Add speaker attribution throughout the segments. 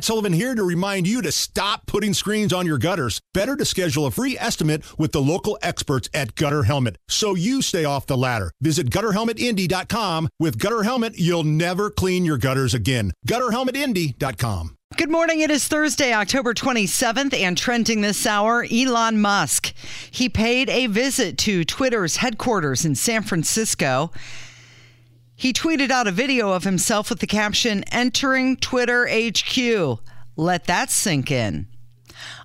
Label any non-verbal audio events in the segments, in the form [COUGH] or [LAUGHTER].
Speaker 1: Matt Sullivan here to remind you to stop putting screens on your gutters. Better to schedule a free estimate with the local experts at Gutter Helmet so you stay off the ladder. Visit gutterhelmetindy.com. With Gutter Helmet, you'll never clean your gutters again. Gutterhelmetindy.com.
Speaker 2: Good morning. It is Thursday, October 27th, and trending this hour, Elon Musk. He paid a visit to Twitter's headquarters in San Francisco. He tweeted out a video of himself with the caption, Entering Twitter HQ. Let that sink in.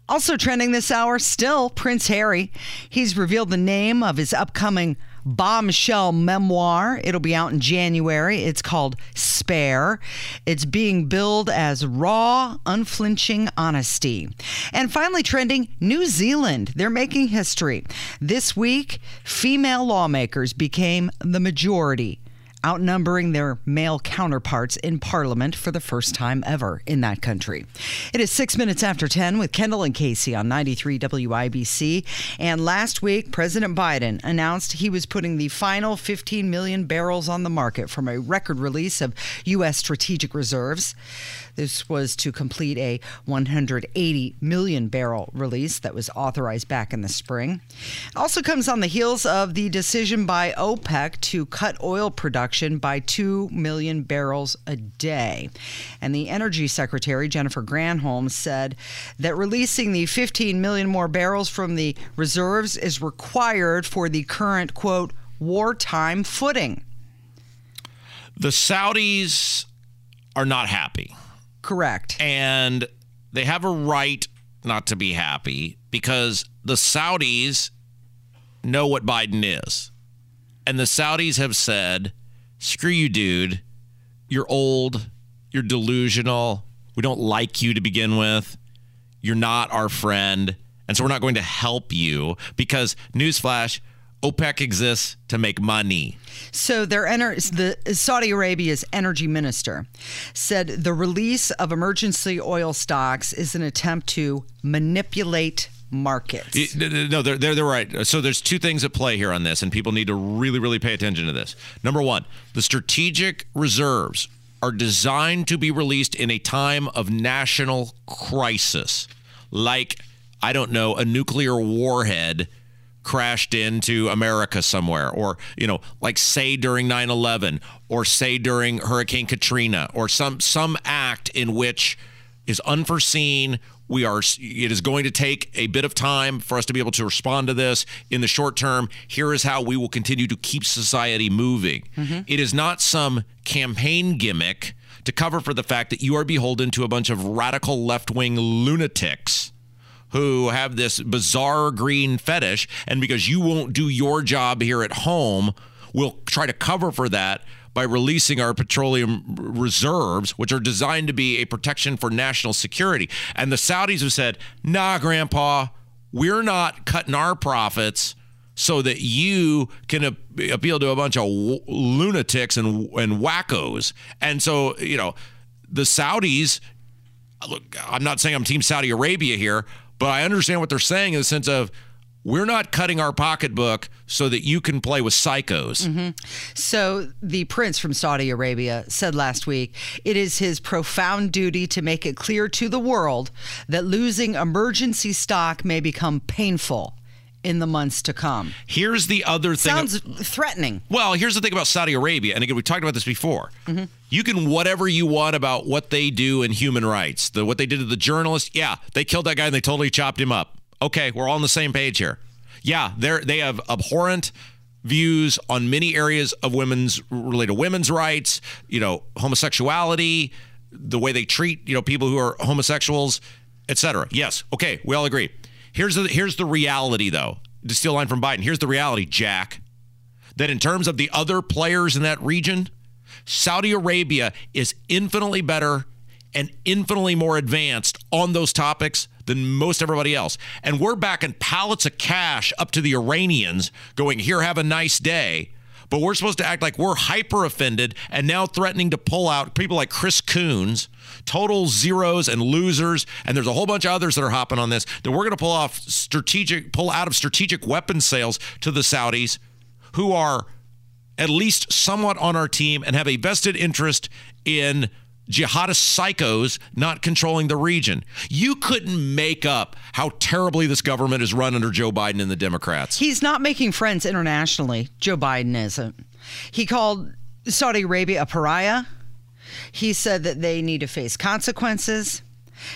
Speaker 2: Also trending this hour, still Prince Harry. He's revealed the name of his upcoming bombshell memoir. It'll be out in January. It's called Spare. It's being billed as raw, unflinching honesty. And finally, trending New Zealand. They're making history. This week, female lawmakers became the majority outnumbering their male counterparts in Parliament for the first time ever in that country. It is six minutes after 10 with Kendall and Casey on 93 WIBC. And last week, President Biden announced he was putting the final 15 million barrels on the market from a record release of U.S. strategic reserves. This was to complete a 180 million barrel release that was authorized back in the spring. Also comes on the heels of the decision by OPEC to cut oil production by 2 million barrels a day. And the Energy Secretary, Jennifer Granholm, said that releasing the 15 million more barrels from the reserves is required for the current, quote, wartime footing.
Speaker 3: The Saudis are not happy.
Speaker 2: Correct.
Speaker 3: And they have a right not to be happy because the Saudis know what Biden is. And the Saudis have said, screw you, dude. You're old. You're delusional. We don't like you to begin with. You're not our friend. And so we're not going to help you because, newsflash, OPEC exists to make money.
Speaker 2: So their ener- the Saudi Arabia's energy minister said the release of emergency oil stocks is an attempt to manipulate markets.
Speaker 3: No, they're, they're, they're right. So there's two things at play here on this, and people need to really, really pay attention to this. Number one, the strategic reserves are designed to be released in a time of national crisis, like, I don't know, a nuclear warhead crashed into America somewhere, or, you know, like say during 9 11, or say during Hurricane Katrina, or some, some act in which is unforeseen. We are, it is going to take a bit of time for us to be able to respond to this in the short term. Here is how we will continue to keep society moving. Mm-hmm. It is not some campaign gimmick to cover for the fact that you are beholden to a bunch of radical left wing lunatics who have this bizarre green fetish. And because you won't do your job here at home, we'll try to cover for that by releasing our petroleum reserves, which are designed to be a protection for national security. And the Saudis have said, nah, Grandpa, we're not cutting our profits so that you can appeal to a bunch of lunatics and, and wackos. And so, you know, the Saudis, look, I'm not saying I'm Team Saudi Arabia here, but I understand what they're saying in the sense of we're not cutting our pocketbook so that you can play with psychos.
Speaker 2: Mm-hmm. So, the prince from Saudi Arabia said last week it is his profound duty to make it clear to the world that losing emergency stock may become painful in the months to come.
Speaker 3: Here's the other thing.
Speaker 2: Sounds threatening.
Speaker 3: Well, here's the thing about Saudi Arabia, and again, we talked about this before. Mm-hmm. You can whatever you want about what they do in human rights. The what they did to the journalist. Yeah, they killed that guy and they totally chopped him up. Okay, we're all on the same page here. Yeah, they they have abhorrent views on many areas of women's related women's rights. You know, homosexuality, the way they treat you know people who are homosexuals, etc. Yes, okay, we all agree. Here's the here's the reality though. To steal a line from Biden, here's the reality, Jack. That in terms of the other players in that region, Saudi Arabia is infinitely better and infinitely more advanced on those topics than most everybody else. And we're backing pallets of cash up to the Iranians, going, Here, have a nice day. But we're supposed to act like we're hyper offended and now threatening to pull out people like Chris Coons total zeros and losers, and there's a whole bunch of others that are hopping on this. That we're going to pull off strategic, pull out of strategic weapon sales to the Saudis, who are at least somewhat on our team and have a vested interest in jihadist psychos not controlling the region. You couldn't make up how terribly this government is run under Joe Biden and the Democrats.
Speaker 2: He's not making friends internationally. Joe Biden isn't. He called Saudi Arabia a pariah. He said that they need to face consequences.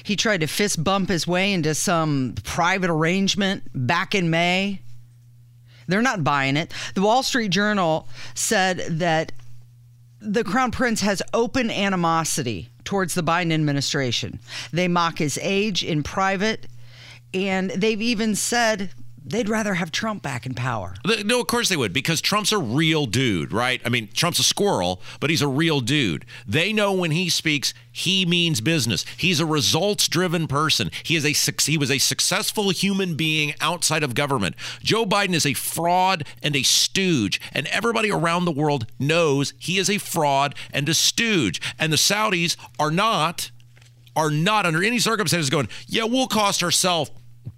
Speaker 2: He tried to fist bump his way into some private arrangement back in May. They're not buying it. The Wall Street Journal said that the Crown Prince has open animosity towards the Biden administration. They mock his age in private, and they've even said they'd rather have Trump back in power.
Speaker 3: No, of course they would, because Trump's a real dude, right? I mean, Trump's a squirrel, but he's a real dude. They know when he speaks, he means business. He's a results-driven person. He is a he was a successful human being outside of government. Joe Biden is a fraud and a stooge, and everybody around the world knows he is a fraud and a stooge. And the Saudis are not are not under any circumstances going, yeah, we'll cost ourselves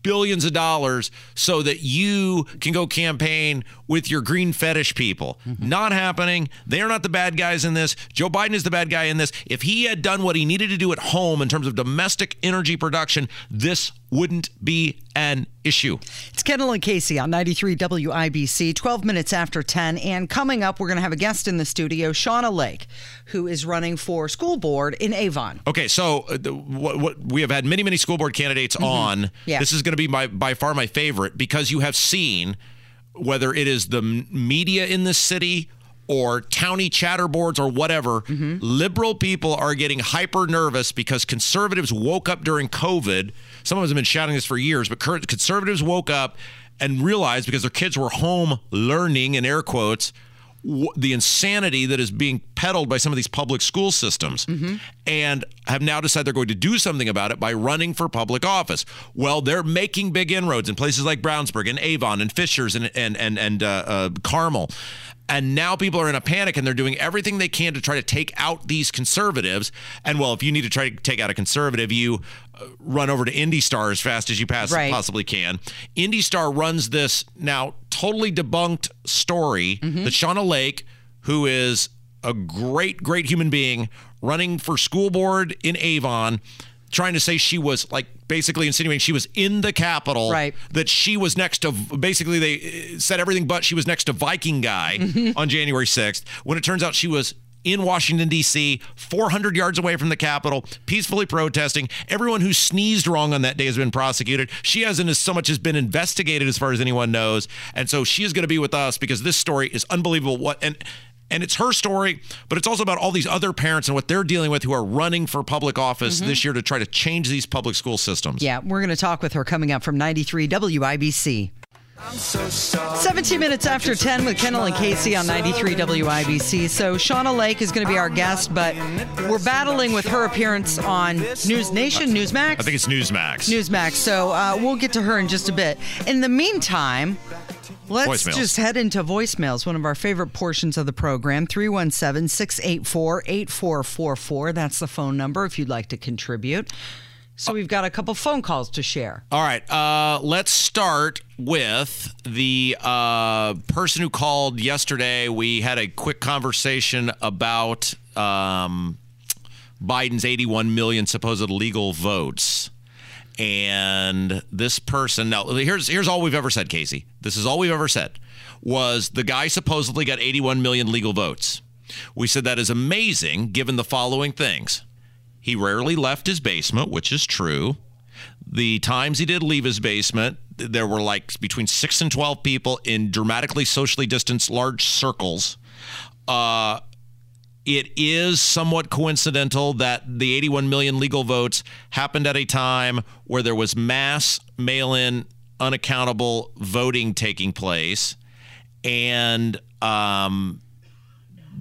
Speaker 3: billions of dollars so that you can go campaign with your green fetish people. Mm-hmm. Not happening. They are not the bad guys in this. Joe Biden is the bad guy in this. If he had done what he needed to do at home in terms of domestic energy production, this wouldn't be an issue.
Speaker 2: It's Kendall and Casey on 93 WIBC, 12 minutes after 10. And coming up, we're going to have a guest in the studio, Shauna Lake, who is running for school board in Avon.
Speaker 3: Okay, so uh, what, what, we have had many, many school board candidates mm-hmm. on. Yeah. This is going to be my, by far my favorite because you have seen whether it is the media in this city or towny chatterboards or whatever, mm-hmm. liberal people are getting hyper nervous because conservatives woke up during COVID. Some of us have been shouting this for years, but conservatives woke up and realized because their kids were home learning, in air quotes, the insanity that is being peddled by some of these public school systems mm-hmm. and have now decided they're going to do something about it by running for public office. Well, they're making big inroads in places like Brownsburg and Avon and Fishers and and and, and uh, uh, Carmel. And now people are in a panic and they're doing everything they can to try to take out these conservatives. And well, if you need to try to take out a conservative, you uh, run over to Indy Star as fast as you pass, right. possibly can. Indy Star runs this now totally debunked story mm-hmm. that Shauna Lake, who is a great, great human being, running for school board in Avon, trying to say she was like basically insinuating she was in the Capitol.
Speaker 2: Right.
Speaker 3: That she was next to basically they said everything but she was next to Viking guy mm-hmm. on January 6th. When it turns out she was in Washington, D.C., 400 yards away from the Capitol, peacefully protesting. Everyone who sneezed wrong on that day has been prosecuted. She hasn't as so much as been investigated as far as anyone knows. And so she is going to be with us because this story is unbelievable. What and and it's her story, but it's also about all these other parents and what they're dealing with who are running for public office mm-hmm. this year to try to change these public school systems.
Speaker 2: Yeah, we're going to talk with her coming up from 93 WIBC. 17 minutes after 10 with Kendall and Casey on 93 WIBC. So Shauna Lake is going to be our guest, but we're battling with her appearance on News Nation, Newsmax.
Speaker 3: I think it's Newsmax.
Speaker 2: Newsmax. So uh, we'll get to her in just a bit. In the meantime, Let's voicemails. just head into voicemails, one of our favorite portions of the program 317 684 8444. That's the phone number if you'd like to contribute. So we've got a couple phone calls to share.
Speaker 3: All right. Uh, let's start with the uh, person who called yesterday. We had a quick conversation about um, Biden's 81 million supposed legal votes. And this person, now here's here's all we've ever said, Casey. This is all we've ever said was the guy supposedly got 81 million legal votes. We said that is amazing given the following things. He rarely left his basement, which is true. The times he did leave his basement, there were like between six and 12 people in dramatically socially distanced large circles. Uh, it is somewhat coincidental that the 81 million legal votes happened at a time where there was mass mail in, unaccountable voting taking place. And um,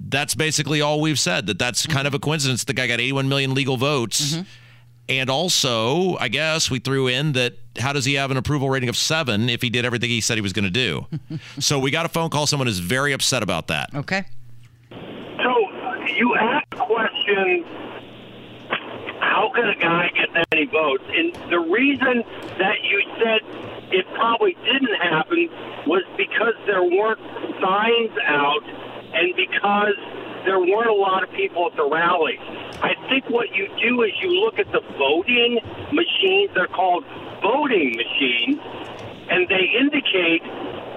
Speaker 3: that's basically all we've said that that's kind of a coincidence. The guy got 81 million legal votes. Mm-hmm. And also, I guess we threw in that how does he have an approval rating of seven if he did everything he said he was going to do? [LAUGHS] so we got a phone call. Someone is very upset about that.
Speaker 2: Okay
Speaker 4: you asked the question, how can a guy get that many votes? And the reason that you said it probably didn't happen was because there weren't signs out and because there weren't a lot of people at the rally. I think what you do is you look at the voting machines. They're called voting machines, and they indicate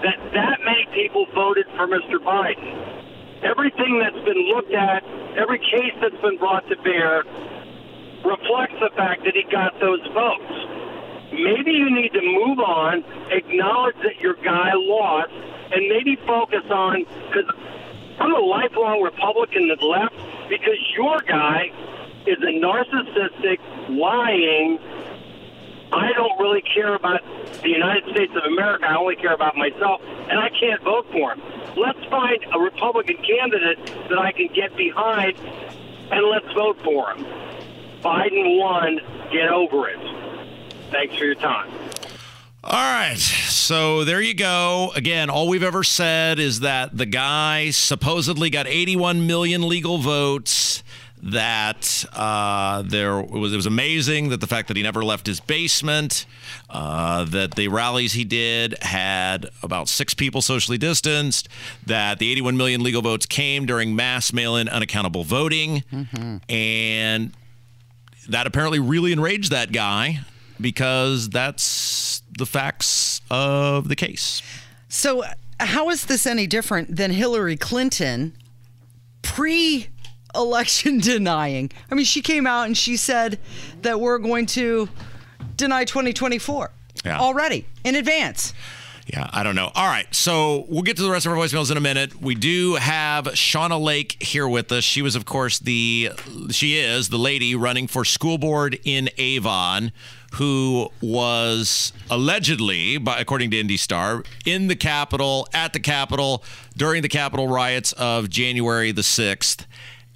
Speaker 4: that that many people voted for Mr. Biden. Everything that's been looked at, every case that's been brought to bear, reflects the fact that he got those votes. Maybe you need to move on, acknowledge that your guy lost, and maybe focus on because I'm a lifelong Republican that left because your guy is a narcissistic, lying. I don't really care about the United States of America. I only care about myself, and I can't vote for him. Let's find a Republican candidate that I can get behind, and let's vote for him. Biden won. Get over it. Thanks for your time.
Speaker 3: All right. So there you go. Again, all we've ever said is that the guy supposedly got 81 million legal votes. That uh, there was it was amazing that the fact that he never left his basement, uh, that the rallies he did had about six people socially distanced, that the 81 million legal votes came during mass mail-in unaccountable voting, and that apparently really enraged that guy because that's the facts of the case.
Speaker 2: So, how is this any different than Hillary Clinton pre election [LAUGHS] denying? I mean, she came out and she said that we're going to deny 2024
Speaker 3: Yeah.
Speaker 2: already in advance.
Speaker 3: Yeah, I don't know. All right, so we'll get to the rest of our voicemails in a minute. We do have Shauna Lake here with us. She was, of course, the she is the lady running for school board in Avon, who was allegedly, by according to Indy Star, in the Capitol at the Capitol during the Capitol riots of January the sixth,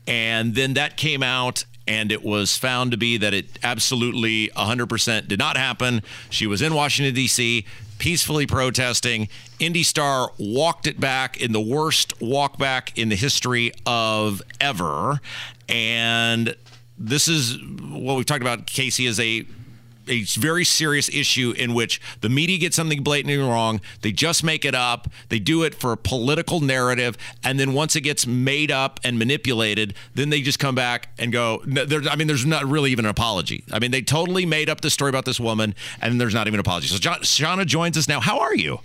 Speaker 3: and then that came out and it was found to be that it absolutely 100% did not happen. She was in Washington, D.C., peacefully protesting. Indy Star walked it back in the worst walk back in the history of ever. And this is what we've talked about, Casey, is a a very serious issue in which the media gets something blatantly wrong. They just make it up. They do it for a political narrative, and then once it gets made up and manipulated, then they just come back and go. I mean, there's not really even an apology. I mean, they totally made up the story about this woman, and there's not even an apology. So, John, Shauna joins us now. How are you?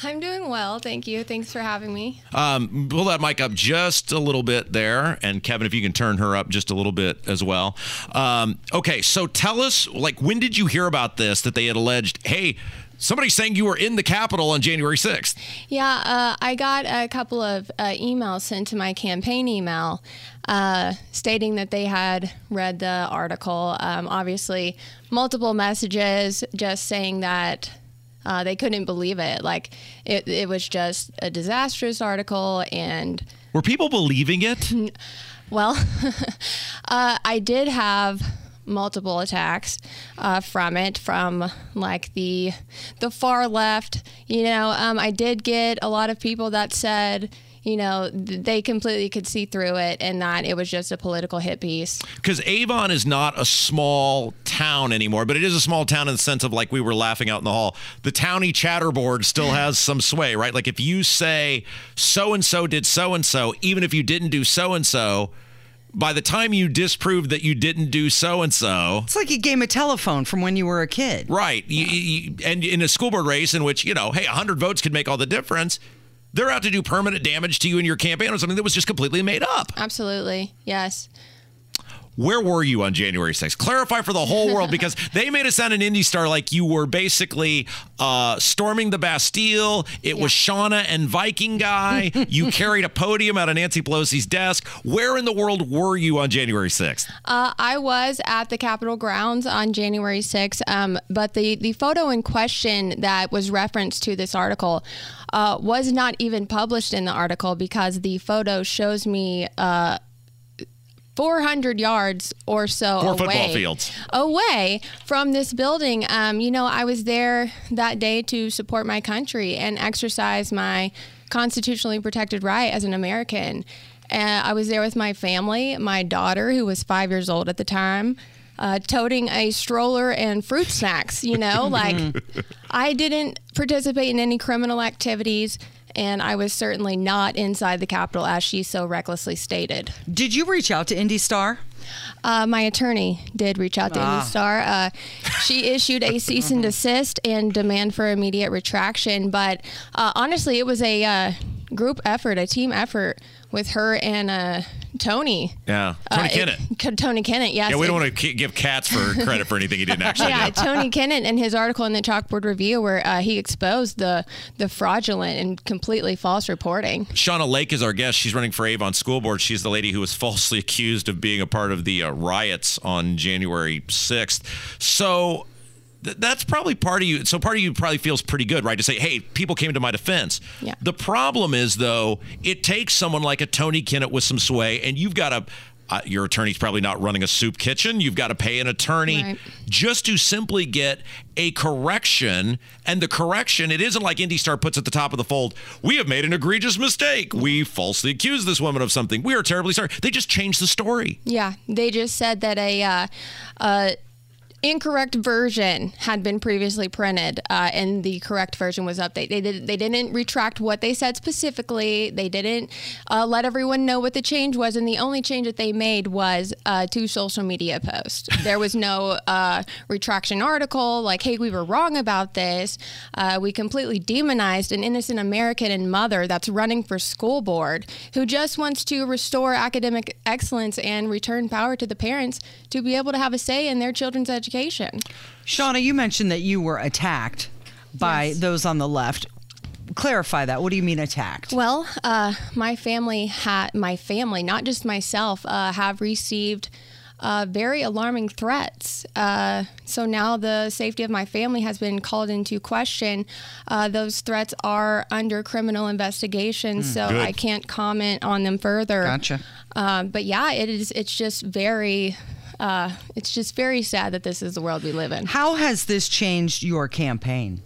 Speaker 5: I'm doing well, thank you. Thanks for having me.
Speaker 3: Um, pull that mic up just a little bit there, and Kevin, if you can turn her up just a little bit as well. Um, okay, so tell us, like, when did you hear about this? That they had alleged, hey, somebody's saying you were in the Capitol on January sixth.
Speaker 5: Yeah, uh, I got a couple of uh, emails sent to my campaign email uh, stating that they had read the article. Um, obviously, multiple messages just saying that. Uh, they couldn't believe it. Like it, it was just a disastrous article, and
Speaker 3: Were people believing it? [LAUGHS]
Speaker 5: Well, [LAUGHS] uh, I did have multiple attacks uh, from it, from like the the far left. You know, um, I did get a lot of people that said, you know, they completely could see through it and that it was just a political hit piece.
Speaker 3: Because Avon is not a small town anymore, but it is a small town in the sense of like we were laughing out in the hall. The towny chatterboard still has some sway, right? Like if you say so and so did so and so, even if you didn't do so and so, by the time you disprove that you didn't do so and so,
Speaker 2: It's like a game of telephone from when you were a kid.
Speaker 3: Right. You, you, and in a school board race in which, you know, hey, 100 votes could make all the difference, they're out to do permanent damage to you and your campaign or something that was just completely made up.
Speaker 5: Absolutely, yes.
Speaker 3: Where were you on January 6th? Clarify for the whole world because [LAUGHS] they made it sound an Indy Star like you were basically uh, storming the Bastille. It was Shauna and Viking Guy. you [LAUGHS] carried a podium out of Nancy Pelosi's desk. Where in the world were you on January 6th?
Speaker 5: Uh, I was at the Capitol grounds on January 6th, um, but the, the photo in question that was referenced to this article uh, was not even published in the article because the photo shows me uh, 400 yards or so
Speaker 3: Four
Speaker 5: away,
Speaker 3: football fields.
Speaker 5: away from this building. Um, you know, I was there that day to support my country and exercise my constitutionally protected right as an American. And I was there with my family, my daughter, who was five years old at the time. Uh, toting a stroller and fruit snacks, you know, like [LAUGHS] I didn't participate in any criminal activities. And I was certainly not inside the Capitol as she so recklessly stated.
Speaker 2: Did you reach out to Indy Star?
Speaker 5: Uh, my attorney did reach out to
Speaker 2: Ah.
Speaker 5: Indy Star. Uh, she issued a cease and [LAUGHS] desist and demand for immediate retraction. But uh, honestly, it was a uh, group effort, a team effort with her and uh, Tony.
Speaker 3: Yeah. Tony
Speaker 5: Uh,
Speaker 3: Kinnett.
Speaker 5: It, Tony Kinnett, yes.
Speaker 3: yeah, we
Speaker 5: It-
Speaker 3: don't want to give Katz for credit for anything he didn't [LAUGHS] actually
Speaker 5: yeah,
Speaker 3: do.
Speaker 5: Tony [LAUGHS] Kinnett in his article in the Chalkboard Review, where uh, he exposed the the fraudulent and completely false reporting.
Speaker 3: Shauna Lake is our guest. She's running for Avon School Board. She's the lady who was falsely accused of being a part of the uh, riots on January 6th. So th- that's probably part of you. So part of you probably feels pretty good, right? To say, hey, people came to my defense.
Speaker 5: Yeah.
Speaker 3: The problem is, though, it takes someone like a Tony Kinnett with some sway, and you've got to. Uh, your attorney's probably not running a soup kitchen. You've got to pay an attorney
Speaker 5: Right.
Speaker 3: just to simply get a correction. And the correction, it isn't like IndyStar puts at the top of the fold, we have made an egregious mistake. We falsely accused this woman of something. We are terribly sorry. They just changed the story.
Speaker 5: Yeah, they just said that a uh, uh, incorrect version had been previously printed, uh, and the correct version was updated. They did. They didn't retract what they said specifically. They didn't uh, let everyone know what the change was, and the only change that they made was uh, to social media posts. There was no uh, retraction article like, "Hey, we were wrong about this." Uh, we completely demonized an innocent American and mother that's running for school board who just wants to restore academic excellence and return power to the parents to be able to have a say in their children's education.
Speaker 2: Shauna, you mentioned that you were attacked by
Speaker 5: Yes.
Speaker 2: those on the left. Clarify that. What do you mean attacked?
Speaker 5: Well, uh, my family had my family, not just myself, uh, have received uh, very alarming threats. Uh, so now the safety of my family has been called into question. Uh, those threats are under criminal investigation, so
Speaker 3: Good.
Speaker 5: I can't comment on them further.
Speaker 2: Gotcha.
Speaker 5: Uh, but yeah, it is. It's just very. Uh, it's just very sad that this is the world we live in.
Speaker 2: How has this changed your campaign?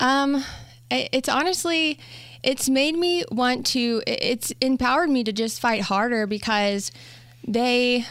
Speaker 5: Um, it- it's honestly, it's made me want to. It's empowered me to just fight harder because they,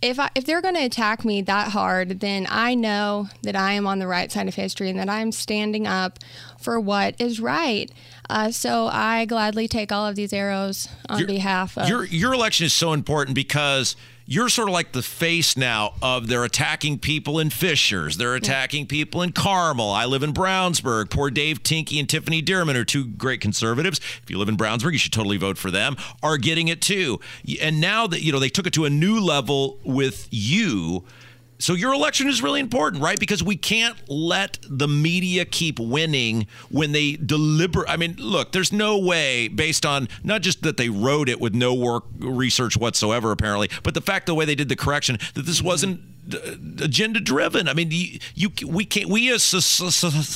Speaker 5: if I if they're going to attack me that hard, then I know that I am on the right side of history and that I'm standing up for what is right. Uh, so I gladly take all of these arrows on
Speaker 3: Your-
Speaker 5: behalf of.
Speaker 3: your your election is so important because you're sort of like the face now of they're attacking people in Fishers, they're attacking people in Carmel. I live in Brownsburg. Poor Dave Tinky and Tiffany Dearman are two great conservatives. If you live in Brownsburg, you should totally vote for them. Are getting it too. And now that you know they took it to a new level with you. So your election is really important, right? Because we can't let the media keep winning when they deliberate. I mean, look, there's no way, based on not just that they wrote it with no work research whatsoever, apparently, but the fact the way they did the correction that this wasn't agenda driven. I mean, you, you we can't we as a,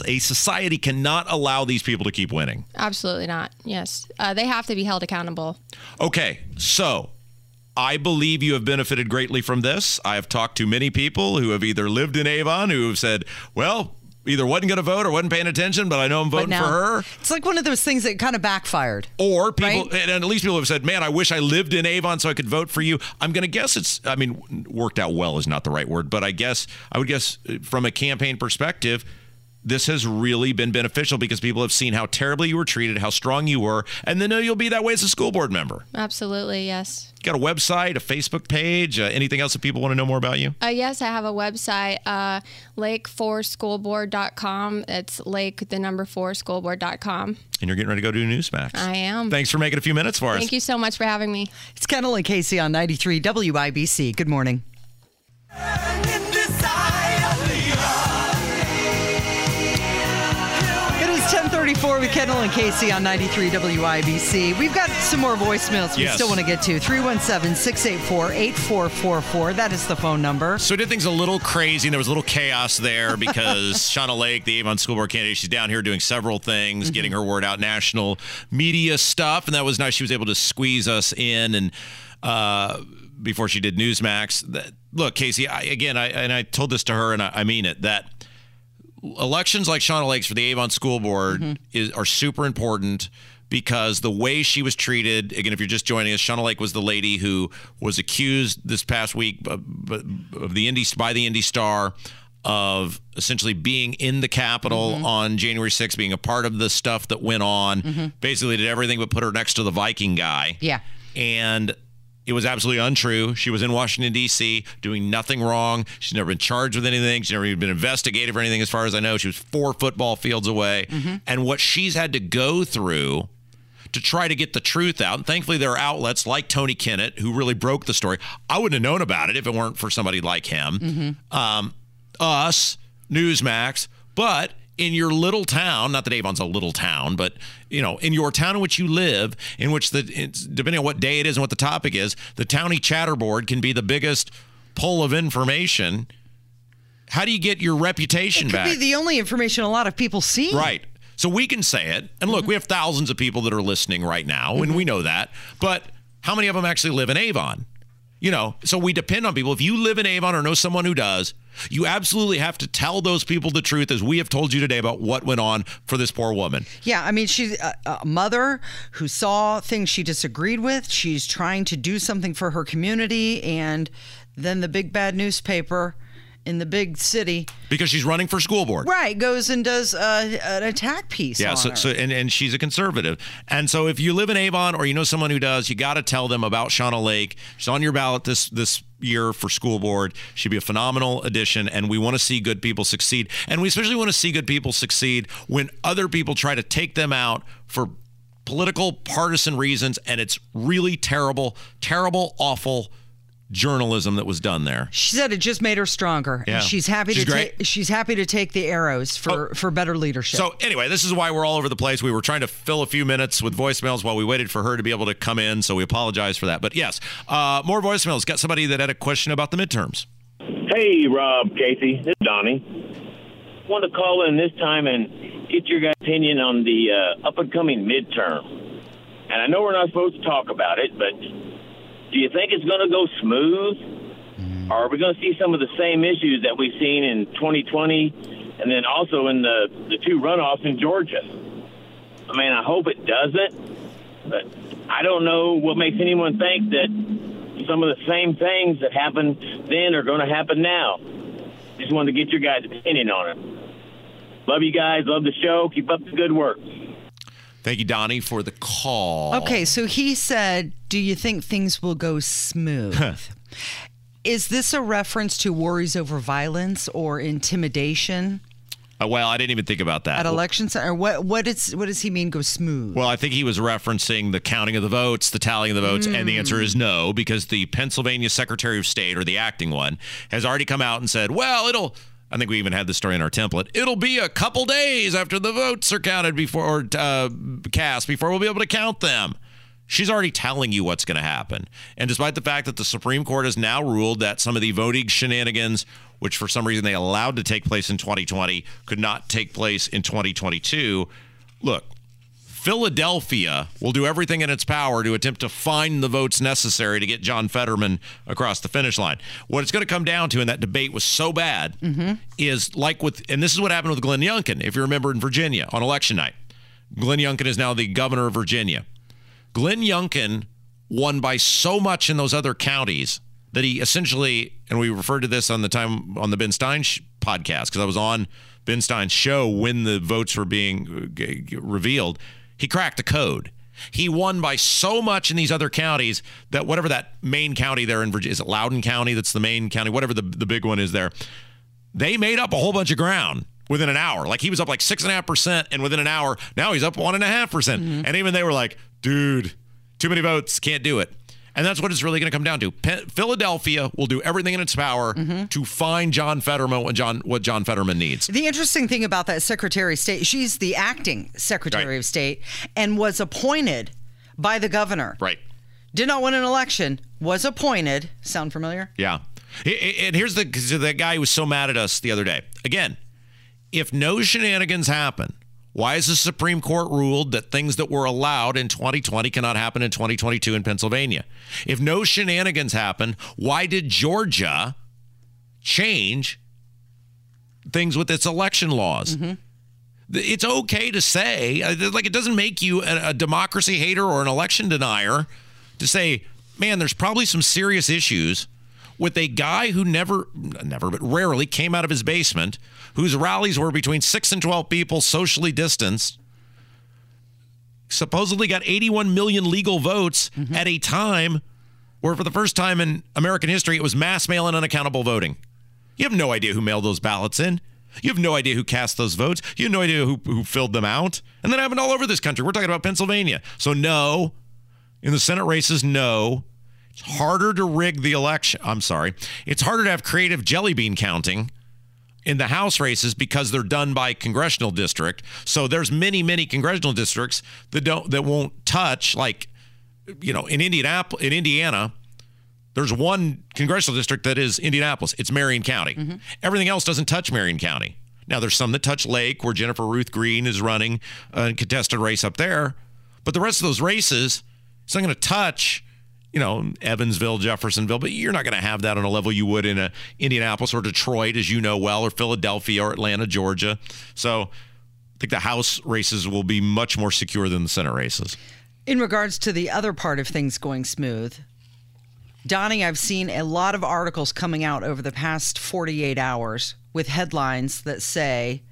Speaker 3: a society cannot allow these people to keep winning.
Speaker 5: Absolutely not. Yes, uh, they have to be held accountable.
Speaker 3: Okay, so I believe you have benefited greatly from this. I have talked to many people who have either lived in Avon who have said, well, either wasn't going to vote or wasn't paying attention, but I know I'm voting
Speaker 2: now,
Speaker 3: for her.
Speaker 2: it's like one of those things that kind of backfired.
Speaker 3: Or people,
Speaker 2: Right?
Speaker 3: and at least people have said, man, I wish I lived in Avon so I could vote for you. I'm going to guess it's, I mean, worked out well is not the right word, but I guess, I would guess uh, from a campaign perspective, this has really been beneficial because people have seen how terribly you were treated, how strong you were, and they know you'll be that way as a school board member.
Speaker 5: Absolutely, yes.
Speaker 3: Got a website, a Facebook page, uh, anything else that people want to know more about you?
Speaker 5: Uh, yes, I have a website, uh, lake4schoolboard.com. It's lake, the number four, schoolboard.com.
Speaker 3: And you're getting ready to go do Newsmax.
Speaker 5: I am.
Speaker 3: Thanks for making a few minutes for us.
Speaker 5: Thank you so much for having me.
Speaker 2: It's Kendall and Casey on 93 WIBC. Good morning. Forty-four with Kendall and Casey on 93 WIBC. We've got some more voicemails we
Speaker 3: yes.
Speaker 2: still want to get to. 317-684-8444. That is the phone number.
Speaker 3: So we did things a little crazy. And there was a little chaos there because [LAUGHS] Shauna Lake, the Avon School Board candidate, she's down here doing several things, mm-hmm. getting her word out, national media stuff. And that was nice. She was able to squeeze us in and uh, before she did Newsmax. That, look, Casey, I, again, I, and I told this to her and I, I mean it, that – elections like Shauna Lake's for the Avon School Board is are super important because the way she was treated again if you're just joining us Shauna Lake was the lady who was accused this past week of, of the Indy by the Indy Star of essentially being in the Capitol
Speaker 2: Mm-hmm.
Speaker 3: on January 6th, being a part of the stuff that went on. Basically, did everything but put her next to the Viking guy.
Speaker 2: Mm-hmm. Yeah.
Speaker 3: And it was absolutely untrue. She was in Washington, D.C., doing nothing wrong. She's never been charged with anything. She's never even been investigated for anything, as far as I know. She was four football fields away. And what she's had to go through to try to get the truth out. And thankfully, there are outlets like Tony Kinnett who really broke the story. I wouldn't have known about it if it weren't for somebody like him. Um, us, Newsmax, but in your little town, not that Avon's a little town, but you know, in your town in which you live, in which the it's, depending on what day it is and what the topic is, the towny chatterboard can be the biggest pull of information. How do you get your reputation back?
Speaker 2: it Could
Speaker 3: back?
Speaker 2: be the only information a lot of people see.
Speaker 3: Right. So we can say it. And look, mm-hmm. we have thousands of people that are listening right now, and we mm-hmm. know that. But how many of them actually live in Avon? You know, so we depend on people. If you live in Avon or know someone who does, you absolutely have to tell those people the truth, as we have told you today about what went on for this poor woman.
Speaker 2: Yeah, I mean, she's a, a mother who saw things she disagreed with. She's trying to do something for her community, and then the big bad newspaper in the big city,
Speaker 3: Because she's running for school board.
Speaker 2: right, goes and does uh, an attack piece.
Speaker 3: Yeah, so,
Speaker 2: her.
Speaker 3: so and, and she's a conservative. And so if you live in Avon or you know someone who does, you got to tell them about Shauna Lake. She's on your ballot this this year for school board. She'd be a phenomenal addition and we want to see good people succeed. And we especially want to see good people succeed when other people try to take them out for political partisan reasons and it's really terrible, terrible, awful journalism that was done there.
Speaker 2: She said it just made her stronger.
Speaker 3: Yeah.
Speaker 2: And she's happy
Speaker 3: She's
Speaker 2: to
Speaker 3: great. Oh.
Speaker 2: take she's happy to take the arrows for for better leadership.
Speaker 3: So anyway, this is why we're all over the place. We were trying to fill a few minutes with voicemails while we waited for her to be able to come in, so we apologize for that. But yes, uh, more voicemails. Got somebody that had a question about the midterms.
Speaker 6: Hey, Rob, Casey, this is Donnie. Want to call in this time and get your guys' opinion on the uh, up and coming midterm. And I know we're not supposed to talk about it, but do you think it's going to go smooth? Or are we going to see some of the same issues that we've seen in 2020 and then also in the, the two runoffs in Georgia? I mean, I hope it doesn't, but I don't know what makes anyone think that some of the same things that happened then are going to happen now. Just wanted to get your guys' opinion on it. Love you guys. Love the show. Keep up the good work.
Speaker 3: Thank you, Donnie, for the call.
Speaker 2: Okay, so he said, "Do you think things will go smooth?" Is this a reference to worries over violence or intimidation
Speaker 3: Uh, well, I didn't even think about that.
Speaker 2: at elections? Or what? What is? What does he mean? Go smooth?
Speaker 3: Well, I think he was referencing the counting of the votes, the tallying of the votes, and the answer is
Speaker 2: Hmm.
Speaker 3: no, because the Pennsylvania Secretary of State, or the acting one, has already come out and said, well, it'll. I think we even had the story in our template. It'll be a couple days after the votes are counted before or uh, cast before we'll be able to count them. She's already telling you what's going to happen. And despite the fact that the Supreme Court has now ruled that some of the voting shenanigans, which for some reason they allowed to take place in 2020, could not take place in 2022, look, Philadelphia will do everything in its power to attempt to find the votes necessary to get John Fetterman across the finish line. What it's going to come down to, and that debate was so bad, is like with, and this is what happened with Glenn Youngkin, if you remember in Virginia on election night. Glenn Youngkin is now the governor of Virginia. Glenn Youngkin won by so much in those other counties that he essentially, and we referred to this on the time on the Ben Stein sh- podcast because I was on Ben Stein's show when the votes were being uh, g- g- revealed. He cracked the code. He won by so much in these other counties that whatever that main county there in Virginia is it Loudoun County that's the main county, whatever the the big one is there. They made up a whole bunch of ground within an hour. Like he was up like six and a half percent, and within an hour, now he's up one and a half percent. Mm-hmm. And even they were like, dude, too many votes, can't do it. And that's what it's really going to come down to. Pe- Philadelphia will do everything in its power mm-hmm. to find John Fetterman what John what John Fetterman needs.
Speaker 2: The interesting thing about that Secretary of State, she's the acting Secretary
Speaker 3: Right.
Speaker 2: of State and was appointed by the governor.
Speaker 3: Right.
Speaker 2: Did not win an election, was appointed. Sound familiar?
Speaker 3: Yeah. And here's the the guy who was so mad at us the other day. Again, if no shenanigans happen, why has the Supreme Court ruled that things that were allowed in 2020 cannot happen in 2022 in Pennsylvania? If no shenanigans happen, why did Georgia change things with its election laws? It's okay to say, uh, like, it doesn't make you a democracy hater or an election denier to say, man, there's probably some serious issues with a guy who never, never, but rarely came out of his basement, whose rallies were between six and 12 people, socially distanced, supposedly got 81 million legal votes mm-hmm. at a time where, for the first time in American history, it was mass mail and unaccountable voting. You have no idea who mailed those ballots in. You have no idea who cast those votes. You have no idea who, who filled them out. And that happened all over this country. We're talking about Pennsylvania. So, no. In the Senate races, no. It's harder to rig the election. I'm sorry. It's harder to have creative jelly bean counting in the House races because they're done by congressional district. So there's many, many congressional districts that don't that won't touch like you know, in Indianapolis in Indiana, there's one congressional district that is Indianapolis. It's Marion County. Mm-hmm. Everything else doesn't touch Marion County. Now there's some that touch Lake where Jennifer Ruth Green is running a contested race up there, but the rest of those races it's not going to touch you know, Evansville, Jeffersonville, but you're not going to have that on a level you would in a Indianapolis or Detroit, as you know well, or Philadelphia or Atlanta, Georgia. So I think the House races will be much more secure than the Senate races.
Speaker 2: In regards to the other part of things going smooth, Donnie, I've seen a lot of articles coming out over the past 48 hours with headlines that say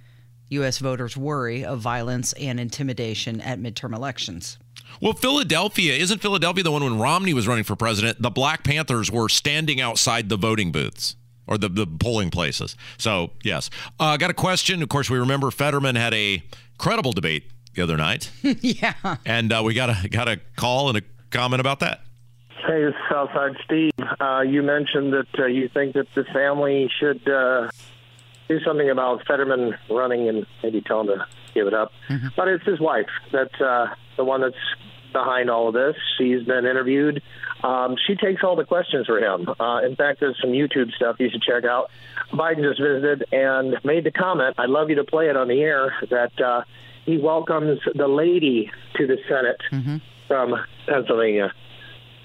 Speaker 2: U.S. voters worry of violence and intimidation at midterm elections.
Speaker 3: Well, Philadelphia isn't Philadelphia the one when Romney was running for president? The Black Panthers were standing outside the voting booths or the, the polling places. So, yes. Uh, got a question. Of course, we remember Fetterman had a credible debate the other night. [LAUGHS]
Speaker 2: yeah.
Speaker 3: And uh, we got a, got a call and a comment about that.
Speaker 7: Hey, it's Southside Steve. Uh, you mentioned that uh, you think that the family should uh, do something about Fetterman running and maybe tell him to give it up. But it's his wife that's uh, the one that's behind all of this. She's been interviewed. Um, she takes all the questions for him. Uh, in fact, there's some YouTube stuff you should check out. Biden just visited and made the comment. I'd love you to play it on the air that uh, he welcomes the lady to the Senate from Pennsylvania,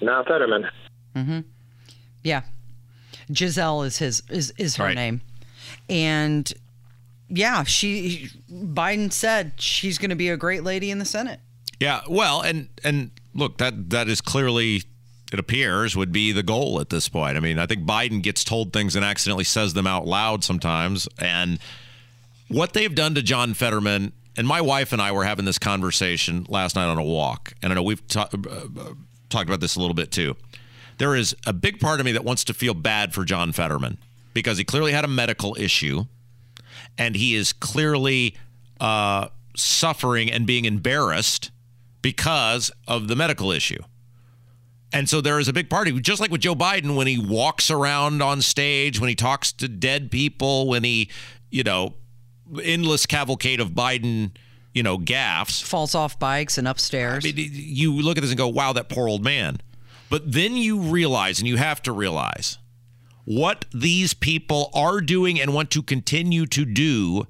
Speaker 7: not Fetterman.
Speaker 2: Yeah. Gisele is his is, is her
Speaker 3: Right.
Speaker 2: name. And yeah, she Biden said she's going to be a great lady in the Senate.
Speaker 3: Yeah, well, and and look, that that is clearly it appears would be the goal at this point. I mean, I think Biden gets told things and accidentally says them out loud sometimes, and what they've done to John Fetterman. And my wife and I were having this conversation last night on a walk, and I know we've ta- uh, talked about this a little bit too. There is a big part of me that wants to feel bad for John Fetterman because he clearly had a medical issue, and he is clearly uh, suffering and being embarrassed because of the medical issue. And so there is a big party, just like with Joe Biden when he walks around on stage, when he talks to dead people, when he, you know, endless cavalcade of Biden, you know, gaffes.
Speaker 2: Falls off bikes and upstairs.
Speaker 3: I mean, you look at this and go, wow, that poor old man. But then you realize, and you have to realize, what these people are doing and want to continue to do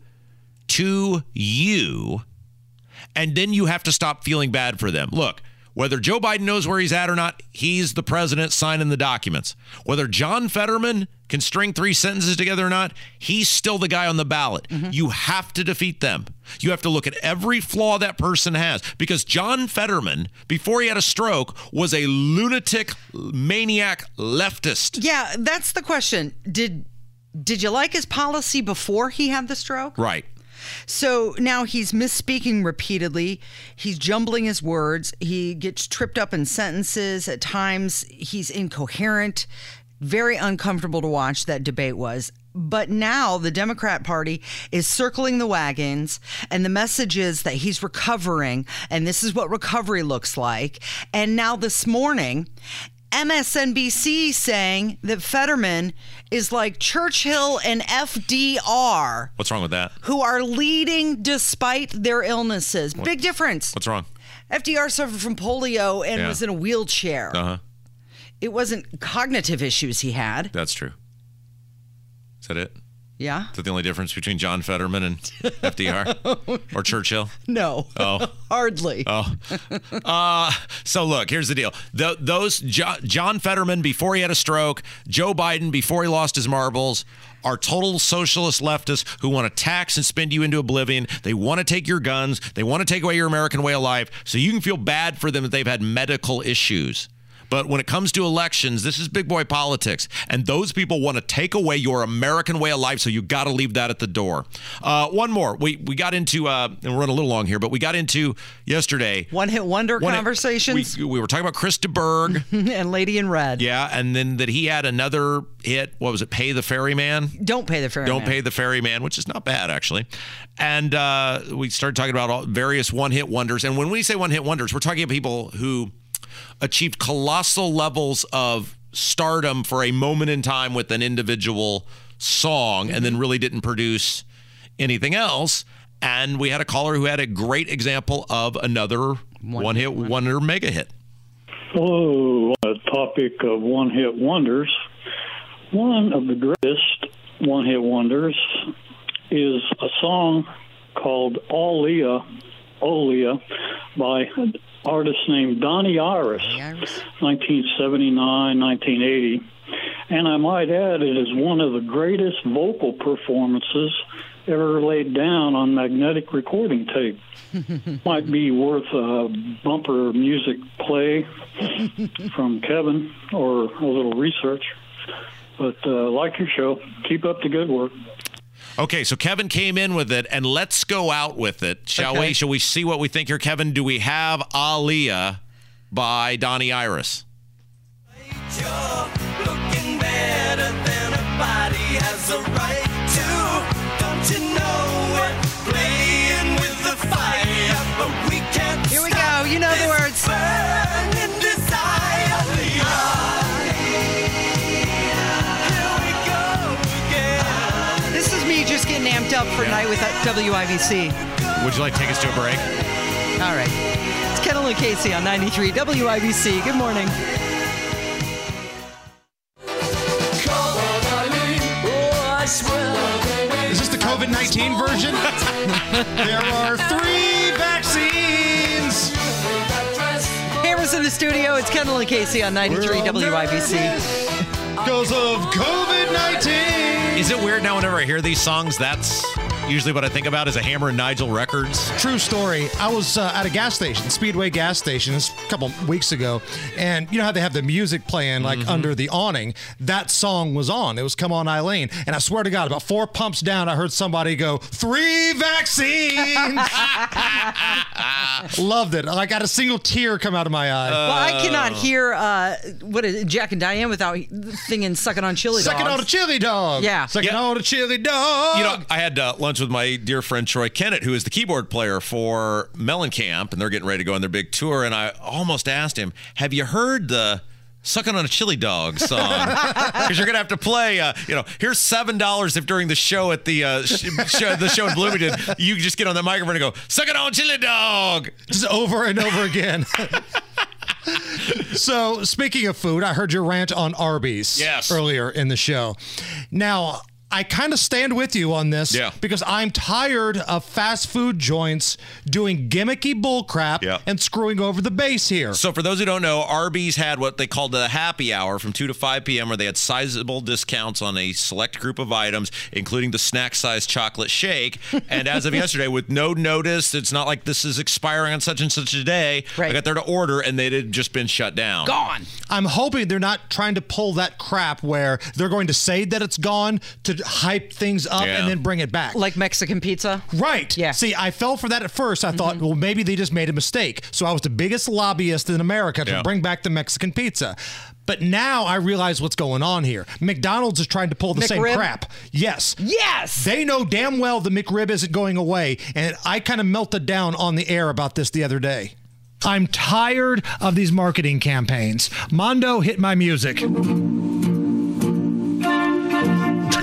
Speaker 3: to you. And then you have to stop feeling bad for them. Look, whether Joe Biden knows where he's at or not, he's the president signing the documents. Whether John Fetterman can string three sentences together or not, he's still the guy on the ballot. Mm-hmm. You have to defeat them. You have to look at every flaw that person has because John Fetterman, before he had a stroke, was a lunatic, maniac leftist.
Speaker 2: yeah, that's the question. Did did you like his policy before he had the stroke?
Speaker 3: Right.
Speaker 2: So now he's misspeaking repeatedly. He's jumbling his words. He gets tripped up in sentences. At times, he's incoherent. Very uncomfortable to watch that debate was. But now the Democrat Party is circling the wagons, and the message is that he's recovering, and this is what recovery looks like. And now this morning, MSNBC saying that Fetterman is like Churchill and FDR
Speaker 3: What's wrong with that?
Speaker 2: who are leading despite their illnesses. Big difference.
Speaker 3: What's wrong?
Speaker 2: FDR suffered from polio and
Speaker 3: Yeah.
Speaker 2: was in a wheelchair.
Speaker 3: Uh huh.
Speaker 2: It wasn't cognitive issues he had.
Speaker 3: That's true. Is that it?
Speaker 2: Yeah?
Speaker 3: Is that the only difference between John Fetterman and FDR [LAUGHS] or Churchill?
Speaker 2: No.
Speaker 3: Oh. [LAUGHS]
Speaker 2: Hardly.
Speaker 3: Oh, uh, so look, here's the deal. Th those jo- John Fetterman before he had a stroke, Joe Biden before he lost his marbles, are total socialist leftists who want to tax and spend you into oblivion. They want to take your guns. They want to take away your American way of life, so you can feel bad for them that they've had medical issues. But when it comes to elections, this is big boy politics. And those people want to take away your American way of life. So you got to leave that at the door. Uh, one more. We, we got into, uh, and we're running a little long here, but we got into yesterday.
Speaker 2: One hit wonder
Speaker 3: One hit-
Speaker 2: conversations
Speaker 3: we, we were talking about Chris de Burgh. [LAUGHS]
Speaker 2: and Lady in Red.
Speaker 3: yeah. And then that he had another hit. What was it? Pay the Ferryman?
Speaker 2: Don't pay the ferryman.
Speaker 3: Don't pay the ferryman, which is not bad actually. And uh, we started talking about all various one-hit wonders. And when we say one-hit wonders, we're talking about people who achieved colossal levels of stardom for a moment in time with an individual song, and then really didn't produce anything else. And we had a caller who had a great example of another one-hit wonder mega hit.
Speaker 8: Hello, on the topic of one hit wonders. One of the greatest one hit wonders is a song called Alia, Olia by an artist named Donnie Iris, 1979, 1980. And I might add, it is one of the greatest vocal performances ever laid down on magnetic recording tape. [LAUGHS] Might be worth a bumper music play [LAUGHS] from Kevin or a little research. But uh, like your show, keep up the good work.
Speaker 3: Okay, so Kevin came in with it, and let's go out with it, shall
Speaker 2: Okay.
Speaker 3: we? Shall we see what we think here, Kevin? Do we have Aaliyah by Donnie Iris?
Speaker 9: looking better than a body has a right
Speaker 2: just getting amped up for night with WIBC.
Speaker 3: Would you like to take us to a break?
Speaker 2: All right. It's Kendall and Casey on 93 WIBC. Good morning.
Speaker 10: Is this the COVID 19 version? [LAUGHS] there are three vaccines.
Speaker 2: Hammers in the studio. It's Kendall and Casey on 93
Speaker 10: We're
Speaker 2: WIBC.
Speaker 10: Because of COVID 19.
Speaker 3: Is it weird now whenever I hear these songs? That's usually what I think about is a Hammer and Nigel Records.
Speaker 10: True story. I was uh, at a gas station, Speedway gas station, a couple weeks ago, and you know how they have the music playing like under the awning. That song was on. It was "Come On, Eileen," and I swear to God, about four pumps down, I heard somebody go, three vaccines." [LAUGHS] Loved it. I got a single tear come out of my eye.
Speaker 2: Well, I cannot hear uh, what is it, Jack and Diane without singing "Sucking on Chili
Speaker 10: Sucking
Speaker 2: Dogs."
Speaker 10: on a chili dog.
Speaker 2: Yeah.
Speaker 10: Sucking
Speaker 3: Yeah.
Speaker 10: on a chili dog.
Speaker 3: You know, I had uh, lunch with my dear friend Troy Kinnett, who is the keyboard player for Mellencamp, and they're getting ready to go on their big tour. And I almost asked him, "Have you heard the?" Sucking on a chili dog song [LAUGHS] because you're gonna have to play. Uh, you know, here's seven dollars if during the show at the uh, sh- show, the show in Bloomington, you just get on the microphone and go "Sucking on a chili dog."
Speaker 10: just over and over again. so, speaking of food, I heard your rant on Arby's
Speaker 3: Yes.
Speaker 10: earlier in the show. Now, I kind of stand with you on this
Speaker 3: Yeah.
Speaker 10: because I'm tired of fast food joints doing gimmicky bullcrap
Speaker 3: Yeah.
Speaker 10: and screwing over the base here.
Speaker 3: So, for those who don't know, Arby's had what they called the happy hour from 2 to 5 p.m., where they had sizable discounts on a select group of items, including the snack sized chocolate shake. [LAUGHS] And as of yesterday, with no notice, it's not like this is expiring on such and such a day.
Speaker 2: Right.
Speaker 3: I got there to order, and they had just been shut down.
Speaker 2: Gone.
Speaker 10: I'm hoping they're not trying to pull that crap where they're going to say that it's gone to hype things up
Speaker 3: Yeah.
Speaker 10: and then bring it back.
Speaker 2: Like Mexican pizza.
Speaker 10: Right.
Speaker 2: Yeah.
Speaker 10: See, I fell for that at first. I
Speaker 3: Mm-hmm.
Speaker 10: thought, well, maybe they just made a mistake. So I was the biggest lobbyist in America to
Speaker 3: Yeah.
Speaker 10: bring back the Mexican pizza. But now I realize what's going on here. McDonald's is trying to pull the same crap. Yes.
Speaker 2: Yes.
Speaker 10: They know damn well the McRib isn't going away. And I kind of melted down on the air about this the other day. I'm tired of these marketing campaigns. Mondo hit my music.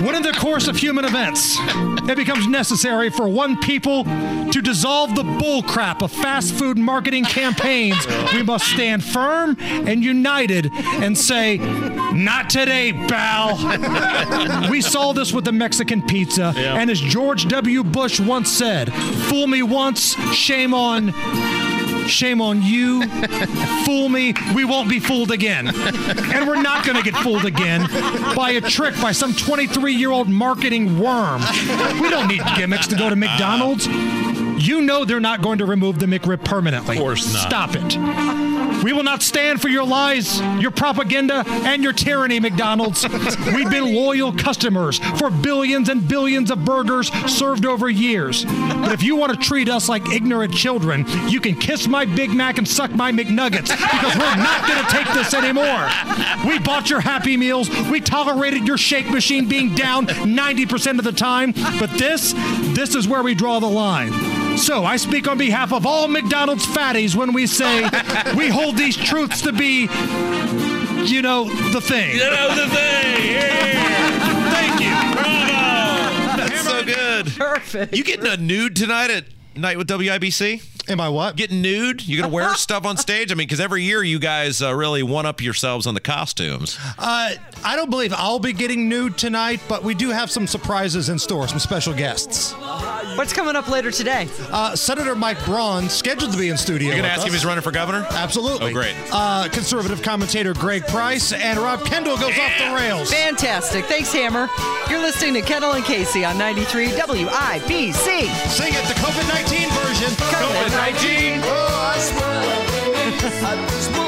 Speaker 10: When in the course of human events, it becomes necessary for one people to dissolve the bullcrap of fast food marketing campaigns, we must stand firm and united and say, Not today, pal. we saw this with the Mexican pizza, and as George W. Bush once said, Fool me once, shame on. Shame on you. [LAUGHS] Fool me, we won't be fooled again. And we're not going to get fooled again by a trick by some 23 year old marketing worm. We don't need gimmicks to go to McDonald's. You know they're not going to remove the McRib permanently. Of
Speaker 11: course not.
Speaker 10: Stop it. We will not stand for your lies, your propaganda, and your tyranny, McDonald's. [LAUGHS] We've been loyal customers for billions and billions of burgers served over years. But if you want to treat us like ignorant children, you can kiss my Big Mac and suck my McNuggets because we're not going to take this anymore. We bought your Happy Meals. We tolerated your shake machine being down 90% of the time. But this, this is where we draw the line. So I speak on behalf of all McDonald's fatties when we say we hold these truths to be, you know, the thing.
Speaker 11: You know the thing. Yeah.
Speaker 10: Thank you.
Speaker 11: Bravo.
Speaker 3: That's so good.
Speaker 2: Perfect.
Speaker 3: You getting a nude tonight at night with WIBC?
Speaker 12: Am I what?
Speaker 3: Getting nude? You gonna wear [LAUGHS] stuff on stage? I mean, because every year you guys uh, really one up yourselves on the costumes.
Speaker 12: Uh, I don't believe I'll be getting nude tonight, but we do have some surprises in store, some special guests.
Speaker 2: What's coming up later today?
Speaker 12: Uh, Senator Mike Braun scheduled to be in studio.
Speaker 3: You're gonna
Speaker 12: with
Speaker 3: ask
Speaker 12: us.
Speaker 3: if he's running for governor?
Speaker 12: Absolutely.
Speaker 3: Oh, great.
Speaker 12: Uh, conservative commentator Greg Price and Rob Kendall goes off the rails.
Speaker 2: Fantastic. Thanks, Hammer. You're listening to Kendall and Casey on 93 WIBC.
Speaker 12: Sing it, the COVID 19 version.
Speaker 2: COVID-19.
Speaker 9: Oh, I swear, [LAUGHS] I just